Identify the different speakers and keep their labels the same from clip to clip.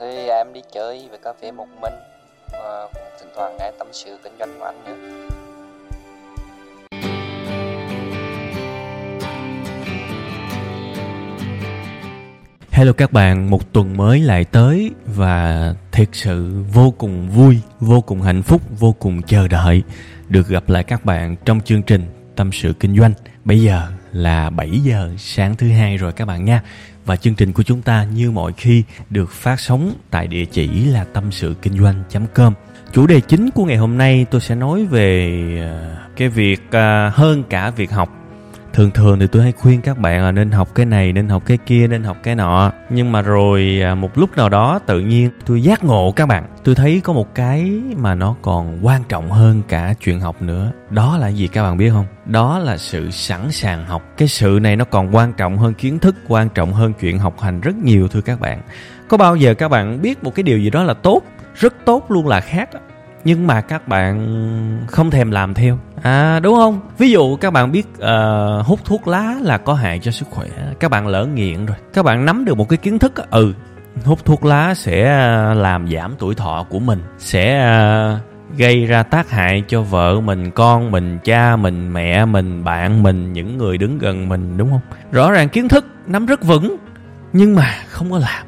Speaker 1: Thì à, em đi chơi về cà phê một mình ờ, và thỉnh thoảng nghe tâm sự kinh doanh của anh nữa.
Speaker 2: Hello các bạn, một tuần mới lại tới và thiệt sự vô cùng vui, vô cùng hạnh phúc, vô cùng chờ đợi được gặp lại các bạn trong chương trình Tâm sự Kinh doanh. Bây giờ là 7 giờ sáng thứ hai rồi các bạn nha. Và chương trình của chúng ta như mọi khi được phát sóng tại địa chỉ là tâm sự kinh doanh.com. Chủ đề chính của ngày hôm nay tôi sẽ nói về ờ, cái việc ờ, hơn cả việc học thường thường thì tôi hay khuyên các bạn là nên học cái này, nên học cái kia, nên học cái nọ. Nhưng mà rồi à, một lúc nào đó tự nhiên tôi giác ngộ các bạn. Tôi thấy có một cái mà nó còn quan trọng hơn cả chuyện học nữa. Đó là gì các bạn biết không? Đó là sự sẵn sàng học. Cái sự này nó còn quan trọng hơn, kiến thức quan trọng hơn chuyện học hành rất nhiều, thưa các bạn. Có bao giờ các bạn biết một cái điều gì đó là tốt, rất tốt luôn là khác nhưng mà các bạn không thèm làm theo. À đúng không? Ví dụ các bạn biết uh, hút thuốc lá là có hại cho sức khỏe. Các bạn lỡ nghiện rồi. Các bạn nắm được một cái kiến thức ừ hút thuốc lá sẽ ờ, làm giảm tuổi thọ của mình sẽ uh, gây ra tác hại cho vợ mình con mình cha mình mẹ mình bạn mình những người đứng gần mình đúng không? Rõ ràng kiến thức nắm rất vững nhưng mà không có làm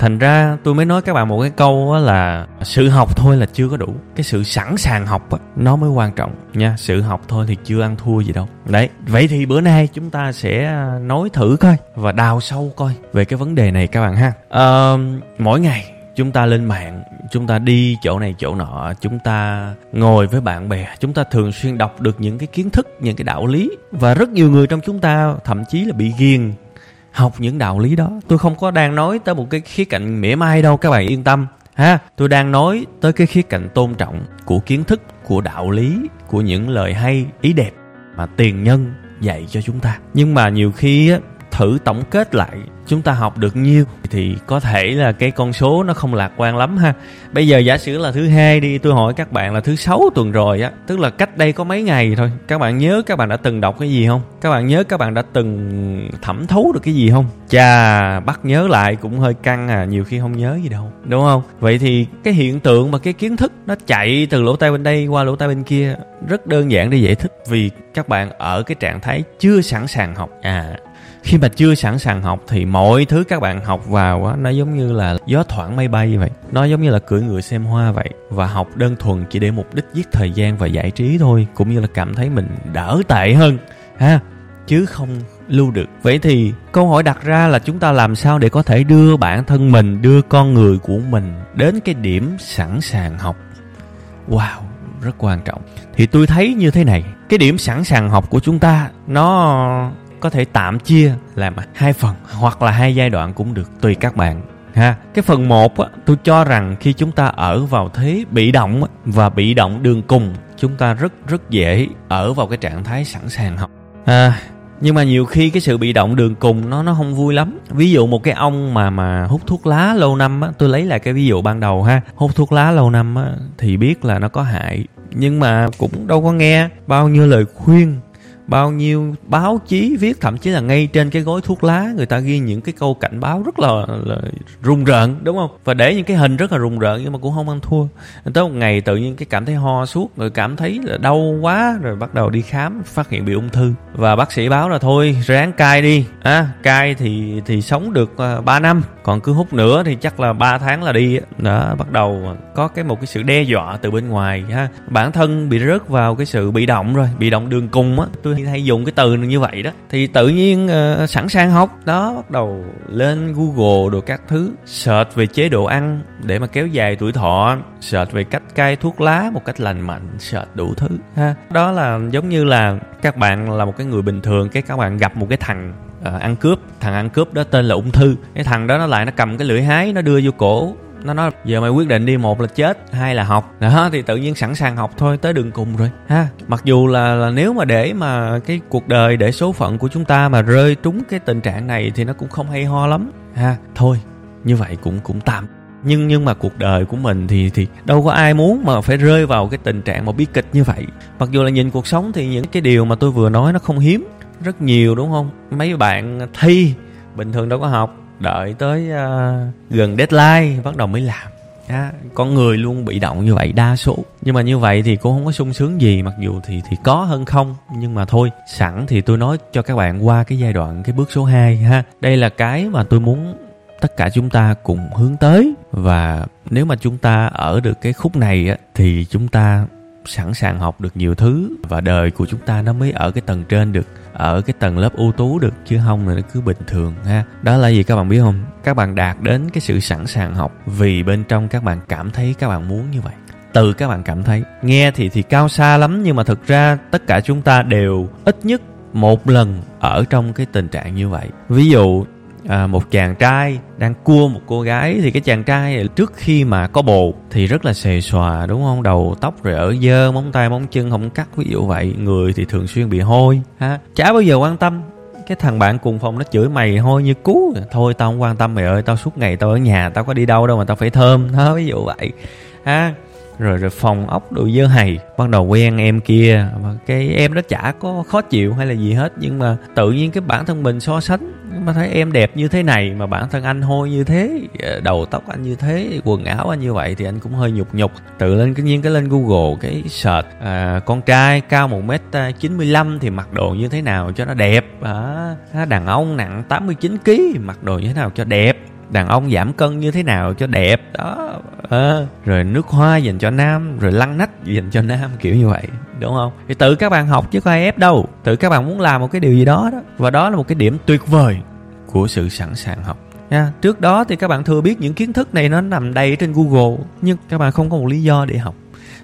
Speaker 2: thành ra tôi mới nói các bạn một cái câu là sự học thôi là chưa có đủ. Cái sự sẵn sàng học nó mới quan trọng nha. Sự học thôi thì chưa ăn thua gì đâu. Đấy vậy thì bữa nay chúng ta sẽ à, nói thử coi và đào sâu coi về cái vấn đề này các bạn ha. À, mỗi ngày chúng ta lên mạng chúng ta đi chỗ này chỗ nọ chúng ta ngồi với bạn bè chúng ta thường xuyên đọc được những cái kiến thức những cái đạo lý và rất nhiều người trong chúng ta thậm chí là bị ghiền học những đạo lý đó. Tôi không có đang nói tới một cái khía cạnh mỉa mai đâu, các bạn yên tâm, ha. Tôi đang nói tới cái khía cạnh tôn trọng của kiến thức, của đạo lý, của những lời hay, ý đẹp mà tiền nhân dạy cho chúng ta. Nhưng mà nhiều khi á thử tổng kết lại, chúng ta học được nhiêu thì có thể là cái con số nó không lạc quan lắm ha. Bây giờ giả sử là thứ hai đi, tôi hỏi các bạn là thứ sáu tuần rồi á, tức là cách đây có mấy ngày thôi. Các bạn nhớ các bạn đã từng đọc cái gì không? Các bạn nhớ các bạn đã từng thẩm thấu được cái gì không? Chà, bắt nhớ lại cũng hơi căng à nhiều khi không nhớ gì đâu, đúng không? Vậy thì cái hiện tượng mà cái kiến thức nó chạy từ lỗ tai bên đây qua lỗ tai bên kia rất đơn giản để giải thích vì các bạn ở cái trạng thái chưa sẵn sàng học. À khi mà chưa sẵn sàng học thì mọi thứ các bạn học vào á, nó giống như là gió thoảng mây bay vậy. Nó giống như là cưỡi ngựa xem hoa vậy. Và học đơn thuần chỉ để mục đích giết thời gian và giải trí thôi, cũng như là cảm thấy mình đỡ tệ hơn, ha, chứ không lưu được. Vậy thì câu hỏi đặt ra là chúng ta làm sao để có thể đưa bản thân mình, đưa con người của mình đến cái điểm sẵn sàng học? Wow, rất quan trọng. Thì tôi thấy như thế này, cái điểm sẵn sàng học của chúng ta, nó có thể tạm chia làm hai phần hoặc là hai giai đoạn cũng được tùy các bạn ha. Cái phần một á tôi cho rằng khi chúng ta ở vào thế bị động và bị động đường cùng chúng ta rất rất dễ ở vào cái trạng thái sẵn sàng học. À, nhưng mà nhiều khi cái sự bị động đường cùng nó nó không vui lắm. Ví dụ một cái ông mà mà hút thuốc lá lâu năm á tôi lấy lại cái ví dụ ban đầu ha. Hút thuốc lá lâu năm á thì biết là nó có hại nhưng mà cũng đâu có nghe bao nhiêu lời khuyên bao nhiêu báo chí viết thậm chí là ngay trên cái gói thuốc lá người ta ghi những cái câu cảnh báo rất là, là rùng rợn đúng không? Và để những cái hình rất là rùng rợn nhưng mà cũng không ăn thua. Tới một ngày tự nhiên cái cảm thấy ho suốt rồi cảm thấy là đau quá rồi bắt đầu đi khám phát hiện bị ung thư. Và bác sĩ báo là thôi ráng cai đi. À, cai thì thì sống được à, 3 năm còn cứ hút nữa thì chắc là 3 tháng là đi đó bắt đầu có cái một cái sự đe dọa từ bên ngoài ha. Bản thân bị rớt vào cái sự bị động rồi bị động đường cùng á. Tôi hay dùng cái từ như vậy đó. Thì tự nhiên uh, sẵn sàng học. Đó bắt đầu lên google đồ các thứ search về chế độ ăn để mà kéo dài tuổi thọ search về cách cai thuốc lá một cách lành mạnh search đủ thứ ha. Đó là giống như là các bạn là một cái người bình thường cái các bạn gặp một cái thằng à, ăn cướp. Thằng ăn cướp đó tên là ung thư. Cái thằng đó nó lại nó cầm cái lưỡi hái nó đưa vô cổ. Nó nói giờ mày quyết định đi một là chết hai là học. Đó thì tự nhiên sẵn sàng học thôi tới đường cùng rồi. Ha mặc dù là, là nếu mà để mà cái cuộc đời để số phận của chúng ta mà rơi trúng cái tình trạng này thì nó cũng không hay ho lắm. Ha thôi như vậy cũng cũng tạm. Nhưng nhưng mà cuộc đời của mình thì thì đâu có ai muốn mà phải rơi vào cái tình trạng mà bi kịch như vậy. Mặc dù là nhìn cuộc sống thì những cái điều mà tôi vừa nói nó không hiếm rất nhiều đúng không? Mấy bạn thi bình thường đâu có học đợi tới uh, gần deadline bắt đầu mới làm. À, con người luôn bị động như vậy đa số. Nhưng mà như vậy thì cũng không có sung sướng gì mặc dù thì thì có hơn không nhưng mà thôi. Sẵn thì tôi nói cho các bạn qua cái giai đoạn cái bước số 2 ha. Đây là cái mà tôi muốn tất cả chúng ta cùng hướng tới. Và nếu mà chúng ta ở được cái khúc này á, thì chúng ta sẵn sàng học được nhiều thứ. Và đời của chúng ta nó mới ở cái tầng trên được ở cái tầng lớp ưu tú được chứ không là nó cứ bình thường, ha? Đó là gì các bạn biết không? Các bạn đạt đến cái sự sẵn sàng học vì bên trong các bạn cảm thấy các bạn muốn như vậy. Từ các bạn cảm thấy. Nghe thì thì cao xa lắm, nhưng mà thực ra tất cả chúng ta đều ít nhất một lần ở trong cái tình trạng như vậy. Ví dụ à, một chàng trai đang cua một cô gái thì cái chàng trai trước khi mà có bồ thì rất là xề xòa đúng không? Đầu tóc rồi ở dơ móng tay móng chân không cắt ví dụ vậy. Người thì thường xuyên bị hôi ha? Chả bao giờ quan tâm. Cái thằng bạn cùng phòng nó chửi mày hôi như cú. Thôi tao không quan tâm mày ơi tao suốt ngày tao ở nhà tao có đi đâu đâu mà tao phải thơm đó ví dụ vậy ha? Rồi rồi phòng ốc đồ dơ hầy. Bắt đầu quen em kia và cái em đó chả có khó chịu hay là gì hết. Nhưng mà tự nhiên cái bản thân mình so sánh. Mà thấy em đẹp như thế này mà bản thân anh hôi như thế ờ, đầu tóc anh như thế quần áo anh như vậy thì anh cũng hơi nhục nhục. Tự lên cái nhiên cái lên google cái search à, con trai cao một m à, chín mươi lăm thì mặc đồ như thế nào cho nó đẹp. À, đàn ông nặng 89 kg mặc đồ như thế nào cho đẹp đàn ông giảm cân như thế nào cho đẹp đó. À, rồi nước hoa dành cho nam rồi lăn nách dành cho nam kiểu như vậy đúng không? Thì tự các bạn học chứ có ai ép đâu. Tự các bạn muốn làm một cái điều gì đó đó. Và đó là một cái điểm tuyệt vời của sự sẵn sàng học. Nha trước đó thì các bạn thừa biết những kiến thức này nó nằm đầy trên google nhưng các bạn không có một lý do để học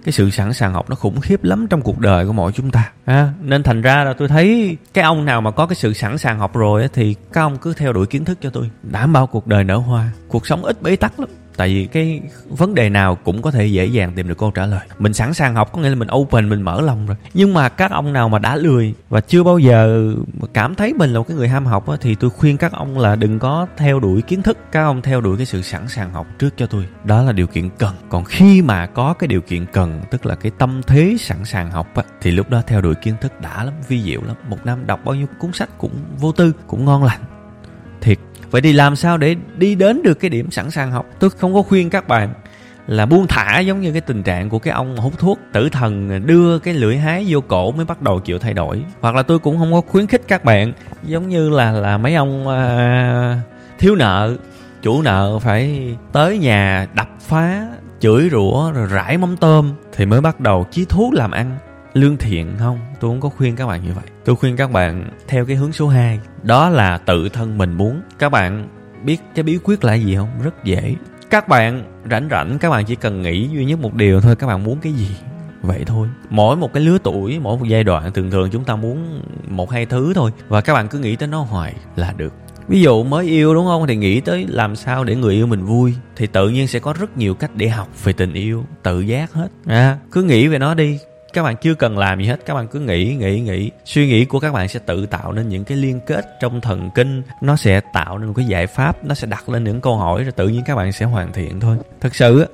Speaker 2: cái sự sẵn sàng học nó khủng khiếp lắm trong cuộc đời của mỗi chúng ta. À, nên thành ra là tôi thấy cái ông nào mà có cái sự sẵn sàng học rồi thì các ông cứ theo đuổi kiến thức cho tôi. Đảm bảo cuộc đời nở hoa. Cuộc sống ít bế tắc lắm tại vì cái vấn đề nào cũng có thể dễ dàng tìm được câu trả lời. Mình sẵn sàng học có nghĩa là mình open mình mở lòng rồi. Nhưng mà các ông nào mà đã lười và chưa bao giờ cảm thấy mình là một cái người ham học á, thì tôi khuyên các ông là đừng có theo đuổi kiến thức. Các ông theo đuổi cái sự sẵn sàng học trước cho tôi. Đó là điều kiện cần. Còn khi mà có cái điều kiện cần tức là cái tâm thế sẵn sàng học á, thì lúc đó theo đuổi kiến thức đã lắm vi diệu lắm. Một năm đọc bao nhiêu cuốn sách cũng vô tư cũng ngon lành. Thiệt vậy thì làm sao để đi đến được cái điểm sẵn sàng học? Tôi không có khuyên các bạn là buông thả giống như cái tình trạng của cái ông hút thuốc tử thần đưa cái lưỡi hái vô cổ mới bắt đầu chịu thay đổi. Hoặc là tôi cũng không có khuyến khích các bạn giống như là là mấy ông uh, thiếu nợ chủ nợ phải tới nhà đập phá chửi rủa rồi rải mắm tôm thì mới bắt đầu chí thú làm ăn lương thiện không? Tôi không có khuyên các bạn như vậy. Tôi khuyên các bạn theo cái hướng số 2 đó là tự thân mình muốn. Các bạn biết cái bí quyết là gì không? Rất dễ. Các bạn rảnh rảnh các bạn chỉ cần nghĩ duy nhất một điều thôi. Các bạn muốn cái gì? Vậy thôi. Mỗi một cái lứa tuổi mỗi một giai đoạn thường thường chúng ta muốn một hai thứ thôi. Và các bạn cứ nghĩ tới nó hoài là được. Ví dụ mới yêu đúng không? Thì nghĩ tới làm sao để người yêu mình vui. Thì tự nhiên sẽ có rất nhiều cách để học về tình yêu. Tự giác hết. À, cứ nghĩ về nó đi các bạn chưa cần làm gì hết các bạn cứ nghĩ nghĩ nghĩ. Suy nghĩ của các bạn sẽ tự tạo nên những cái liên kết trong thần kinh. Nó sẽ tạo nên một cái giải pháp nó sẽ đặt lên những câu hỏi rồi tự nhiên các bạn sẽ hoàn thiện thôi. Thật sự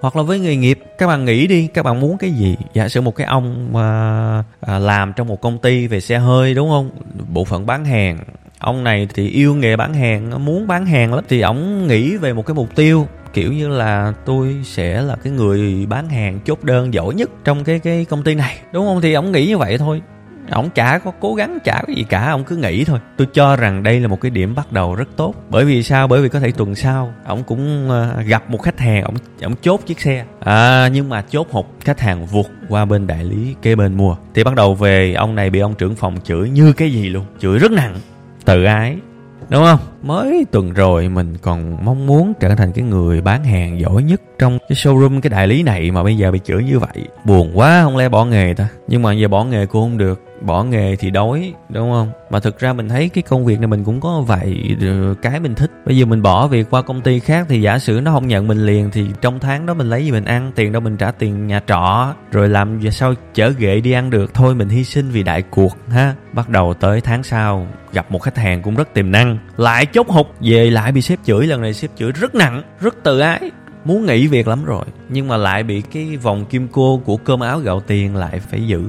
Speaker 2: hoặc là với nghề nghiệp các bạn nghĩ đi các bạn muốn cái gì? Giả sử một cái ông mà à, làm trong một công ty về xe hơi đúng không? Bộ phận bán hàng. Ông này thì yêu nghề bán hàng muốn bán hàng lắm thì ổng nghĩ về một cái mục tiêu kiểu như là tôi sẽ là cái người bán hàng chốt đơn giỏi nhất trong cái cái công ty này. Đúng không? Thì ổng nghĩ như vậy thôi. Ổng chả có cố gắng chả có gì cả ổng cứ nghĩ thôi. Tôi cho rằng đây là một cái điểm bắt đầu rất tốt. Bởi vì sao? Bởi vì có thể tuần sau ổng cũng ờ, gặp một khách hàng ổng ổng chốt chiếc xe. À nhưng mà chốt hụt khách hàng vụt qua bên đại lý kế bên mua. Thì bắt đầu về, ông này bị ông trưởng phòng chửi như cái gì luôn. Chửi rất nặng. Tự ái đúng không? Mới tuần rồi mình còn mong muốn trở thành cái người bán hàng giỏi nhất trong cái showroom cái đại lý này mà bây giờ bị chửi như vậy. Buồn quá, không lẽ bỏ nghề ta? Nhưng mà giờ bỏ nghề cũng không được bỏ nghề thì đói, đúng không? Mà thực ra mình thấy cái công việc này mình cũng có vài ờ, cái mình thích. Bây giờ mình bỏ việc qua công ty khác thì giả sử nó không nhận mình liền thì trong tháng đó mình lấy gì mình ăn? Tiền đâu mình trả tiền nhà trọ, rồi làm sao chở ghệ đi ăn được? Thôi mình hy sinh vì đại cuộc, ha. Bắt đầu tới tháng sau, gặp một khách hàng cũng rất tiềm năng. Lại chốt hụt, về lại bị sếp chửi lần này, sếp chửi rất nặng, rất tự ái muốn nghỉ việc lắm rồi nhưng mà lại bị cái vòng kim cô của cơm áo gạo tiền lại phải giữ.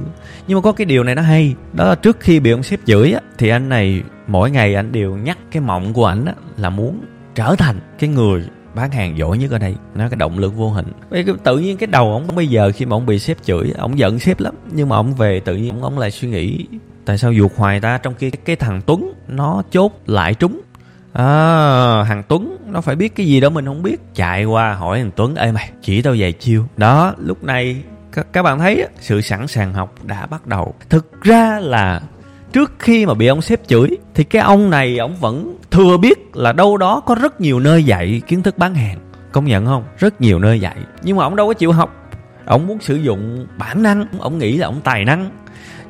Speaker 2: Nhưng mà có cái điều này nó hay đó là trước khi bị ông sếp chửi á thì anh này mỗi ngày anh đều nhắc cái mộng của ảnh á là muốn trở thành cái người bán hàng giỏi nhất ở đây. Nó cái động lực vô hình. Tự nhiên cái đầu ông bây giờ khi mà ông bị sếp chửi ông giận sếp lắm nhưng mà ông về tự nhiên ông, ông lại suy nghĩ tại sao ruột hoài ta trong khi cái thằng tuấn nó chốt lại trúng? À, thằng Tuấn nó phải biết cái gì đó mình không biết. Chạy qua hỏi thằng Tuấn ê mày chỉ tao vài chiêu. Đó lúc này các, các bạn thấy sự sẵn sàng học đã bắt đầu. Thực ra là trước khi mà bị ông sếp chửi thì cái ông này ông vẫn thừa biết là đâu đó có rất nhiều nơi dạy kiến thức bán hàng. Công nhận không? Rất nhiều nơi dạy. Nhưng mà ông đâu có chịu học. Ông muốn sử dụng bản năng. Ông nghĩ là ông tài năng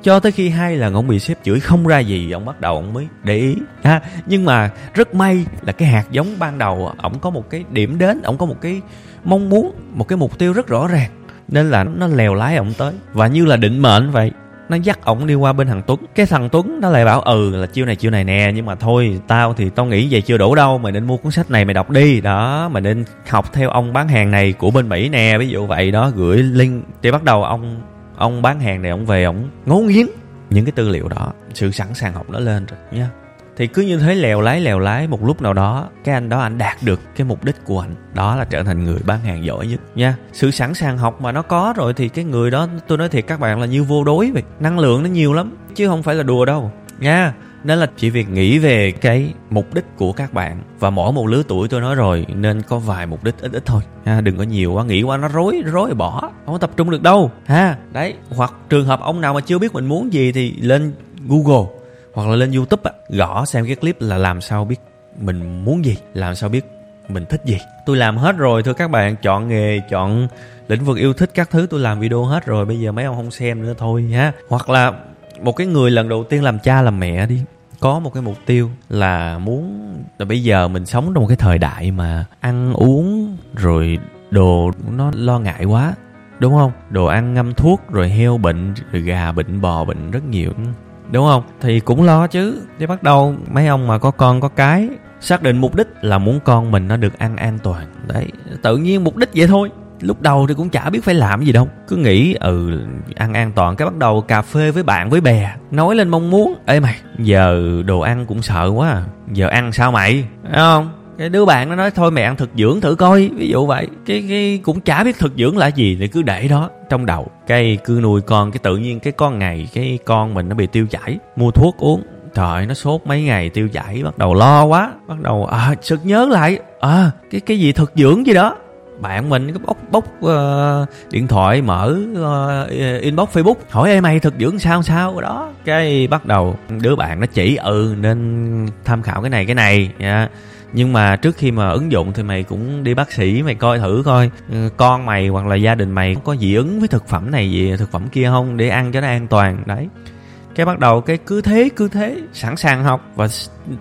Speaker 2: cho tới khi hai lần ông bị sếp chửi không ra gì, ông bắt đầu ông mới để ý. Ha, nhưng mà rất may là cái hạt giống ban đầu ông có một cái điểm đến ông có một cái mong muốn, một cái mục tiêu rất rõ ràng, nên là nó lèo lái ông tới. Và như là định mệnh vậy, nó dắt ổng đi qua bên thằng Tuấn. Cái thằng Tuấn nó lại bảo ừ là chiêu này chiêu này nè, nhưng mà thôi, tao thì tao nghĩ vậy chưa đủ đâu, mày nên mua cuốn sách này mày đọc đi. Đó, mày nên học theo ông bán hàng này của bên Mỹ nè, ví dụ vậy. Đó, gửi link. Thì bắt đầu ông ông bán hàng này, ông về, ông ngấu nghiến những cái tư liệu đó. Sự sẵn sàng học nó lên rồi nha thì cứ như thế, lèo lái lèo lái, một lúc nào đó, cái anh đó, anh đạt được cái mục đích của anh. Đó là trở thành người bán hàng giỏi nhất nha sự sẵn sàng học mà nó có rồi thì cái người đó, tôi nói thiệt, các bạn là như vô đối vậy. Năng lượng nó nhiều lắm, chứ không phải là đùa đâu, nha nên là chỉ việc nghĩ về cái mục đích của các bạn. Và mỗi một lứa tuổi tôi nói rồi, nên có vài mục đích ít ít thôi. Ha, đừng có nhiều quá, nghĩ quá, nó rối rối rồi bỏ. Không tập trung được đâu. Ha, đấy, hoặc trường hợp ông nào mà chưa biết mình muốn gì thì lên google, hoặc là lên youtube á, gõ xem cái clip là làm sao biết mình muốn gì, làm sao biết mình thích gì. Tôi làm hết rồi thưa các bạn, chọn nghề, chọn lĩnh vực yêu thích các thứ, tôi làm video hết rồi, bây giờ mấy ông không xem nữa thôi ha. Hoặc là một cái người lần đầu tiên làm cha, làm mẹ đi có một cái mục tiêu là muốn là bây giờ mình sống trong một cái thời đại mà ăn uống rồi đồ nó lo ngại quá, đúng không? Đồ ăn ngâm thuốc rồi heo bệnh rồi gà bệnh bò bệnh rất nhiều, đúng không? Thì cũng lo chứ. Để bắt đầu mấy ông mà có con có cái, xác định mục đích là muốn con mình nó được ăn an toàn. Đấy, tự nhiên mục đích vậy thôi lúc đầu thì cũng chả biết phải làm gì đâu. Cứ nghĩ ừ ăn an toàn cái bắt đầu cà phê với bạn với bè. Nói lên mong muốn. Ê mày, giờ đồ ăn cũng sợ quá à. giờ ăn sao mày? Thấy không? Cái đứa bạn nó nói, thôi mày ăn thực dưỡng thử coi. Ví dụ vậy. Cái cái cũng chả biết thực dưỡng là gì thì cứ để đó. Trong đầu, cái cứ nuôi con, cái tự nhiên cái con ngày cái con mình nó bị tiêu chảy. Mua thuốc uống. Trời, nó sốt mấy ngày tiêu chảy, bắt đầu lo quá. Bắt đầu à sực nhớ lại. À cái cái gì thực dưỡng gì đó? Bạn mình cứ bốc bốc uh, ờ, điện thoại mở uh, inbox facebook hỏi em mày thực dưỡng sao sao? Đó cái bắt đầu đứa bạn nó chỉ ừ nên tham khảo cái này cái này nha nhưng mà trước khi mà ứng dụng thì mày cũng đi bác sĩ mày coi thử coi ừ, con mày hoặc là gia đình mày có dị ứng với thực phẩm này gì thực phẩm kia không? Để ăn cho nó an toàn đấy. Cái bắt đầu cái cứ thế cứ thế sẵn sàng học và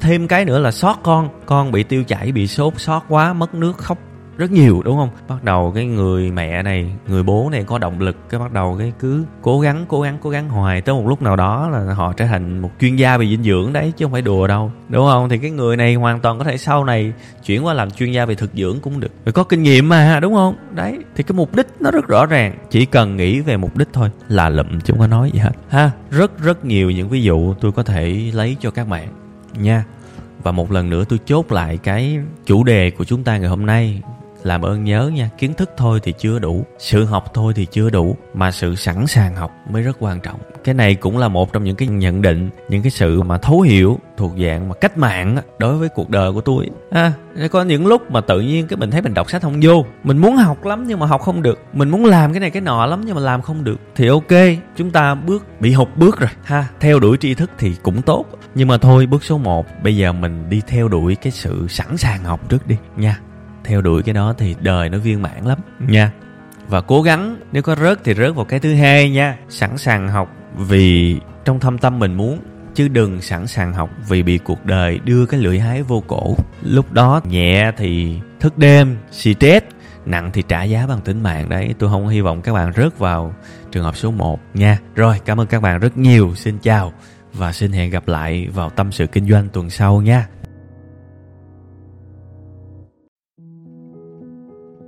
Speaker 2: thêm cái nữa là sót con con bị tiêu chảy bị sốt sót quá mất nước khóc rất nhiều, đúng không? Bắt đầu cái người mẹ này, người bố này có động lực, cái bắt đầu cái cứ cố gắng cố gắng cố gắng hoài. Tới một lúc nào đó là họ trở thành một chuyên gia về dinh dưỡng đấy, chứ không phải đùa đâu, đúng không? Thì cái người này hoàn toàn có thể sau này chuyển qua làm chuyên gia về thực dưỡng cũng được. Rồi có kinh nghiệm mà, đúng không? Đấy, thì cái mục đích nó rất rõ ràng. Chỉ cần nghĩ về mục đích thôi, là lụm chứ không có nói gì hết. Ha, rất rất nhiều những ví dụ tôi có thể lấy cho các bạn nha. Và một lần nữa tôi chốt lại cái chủ đề của chúng ta ngày hôm nay làm ơn nhớ nha kiến thức thôi thì chưa đủ sự học thôi thì chưa đủ mà sự sẵn sàng học mới rất quan trọng. Cái này cũng là một trong những cái nhận định những cái sự mà thấu hiểu thuộc dạng mà cách mạng đối với cuộc đời của tôi. À, có những lúc mà tự nhiên cái mình thấy mình đọc sách không vô mình muốn học lắm nhưng mà học không được mình muốn làm cái này cái nọ lắm nhưng mà làm không được thì ok chúng ta bước bị hụt bước rồi. Ha theo đuổi tri thức thì cũng tốt nhưng mà thôi bước số 1 bây giờ mình đi theo đuổi cái sự sẵn sàng học trước đi nha theo đuổi cái đó thì đời nó viên mãn lắm. Nha. Và cố gắng nếu có rớt thì rớt vào cái thứ hai nha. Sẵn sàng học vì trong thâm tâm mình muốn chứ đừng sẵn sàng học vì bị cuộc đời đưa cái lưỡi hái vô cổ. Lúc đó nhẹ thì thức đêm stress nặng thì trả giá bằng tính mạng đấy. Tôi không hy vọng các bạn rớt vào trường hợp số 1 nha. Rồi cảm ơn các bạn rất nhiều. Xin chào và xin hẹn gặp lại vào tâm sự kinh doanh tuần sau nha